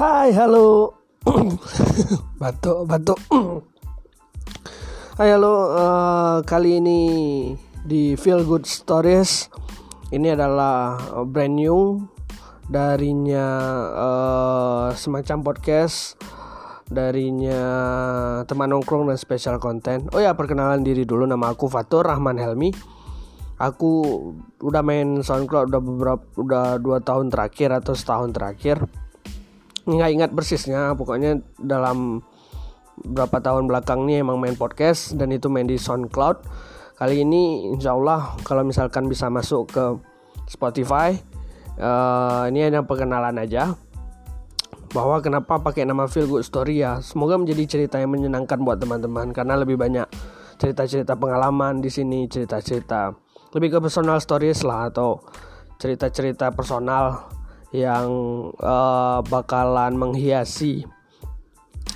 Hai, halo. batuk, batuk. Hai, halo. Uh, kali ini di Feel Good Stories ini adalah brand new darinya uh, semacam podcast darinya teman nongkrong dan special content. Oh ya, perkenalan diri dulu. Nama aku Fatur Rahman Helmi. Aku udah main SoundCloud udah beberapa udah dua tahun terakhir atau setahun terakhir nggak ingat persisnya pokoknya dalam berapa tahun belakang ini emang main podcast dan itu main di SoundCloud. Kali ini insya Allah kalau misalkan bisa masuk ke Spotify uh, ini hanya perkenalan aja. Bahwa kenapa pakai nama Feel Good Story ya? Semoga menjadi cerita yang menyenangkan buat teman-teman karena lebih banyak cerita-cerita pengalaman di sini cerita-cerita lebih ke personal stories lah atau cerita-cerita personal yang uh, bakalan menghiasi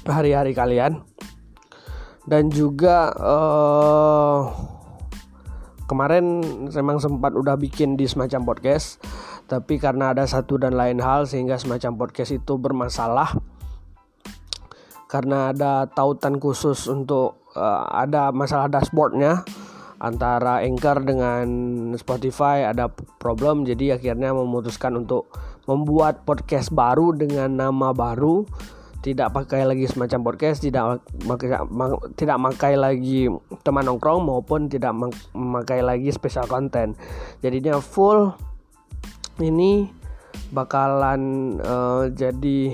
hari-hari kalian. Dan juga uh, kemarin memang sempat udah bikin di semacam podcast tapi karena ada satu dan lain hal sehingga semacam podcast itu bermasalah. Karena ada tautan khusus untuk uh, ada masalah dashboardnya antara Anchor dengan Spotify ada problem jadi akhirnya memutuskan untuk membuat podcast baru dengan nama baru tidak pakai lagi semacam podcast tidak pakai tidak pakai lagi teman nongkrong maupun tidak memakai lagi special content jadinya full ini bakalan uh, jadi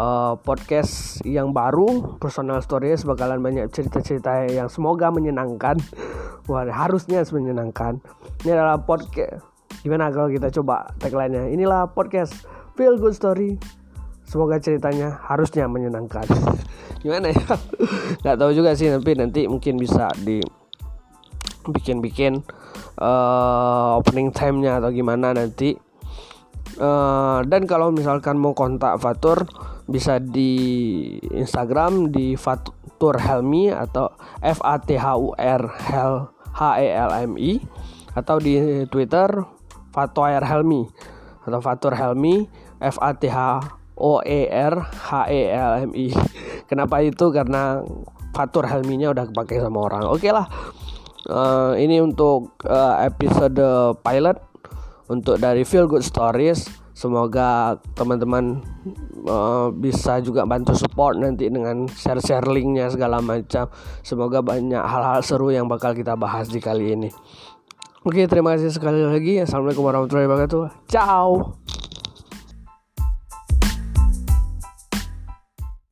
uh, podcast yang baru personal stories bakalan banyak cerita-cerita yang semoga menyenangkan Wah, harusnya menyenangkan. Ini adalah podcast. Gimana kalau kita coba tagline-nya? Inilah podcast Feel Good Story. Semoga ceritanya harusnya menyenangkan. Gimana ya? Gak tahu juga sih tapi nanti mungkin bisa di bikin-bikin uh, opening time-nya atau gimana nanti. Uh, dan kalau misalkan mau kontak Fatur bisa di Instagram di Fatur Helmi atau F A T H U R H E L M I atau di Twitter Fatoir Helmi atau Fatur Helmi F A T H O E R H E L M I. Kenapa itu? Karena Fatur Helminya udah kepake sama orang. Oke okay lah. Uh, ini untuk uh, episode pilot untuk dari Feel Good Stories. Semoga teman-teman uh, bisa juga bantu support nanti dengan share-share linknya segala macam. Semoga banyak hal-hal seru yang bakal kita bahas di kali ini. Oke, terima kasih sekali lagi. Assalamualaikum warahmatullahi wabarakatuh. Ciao.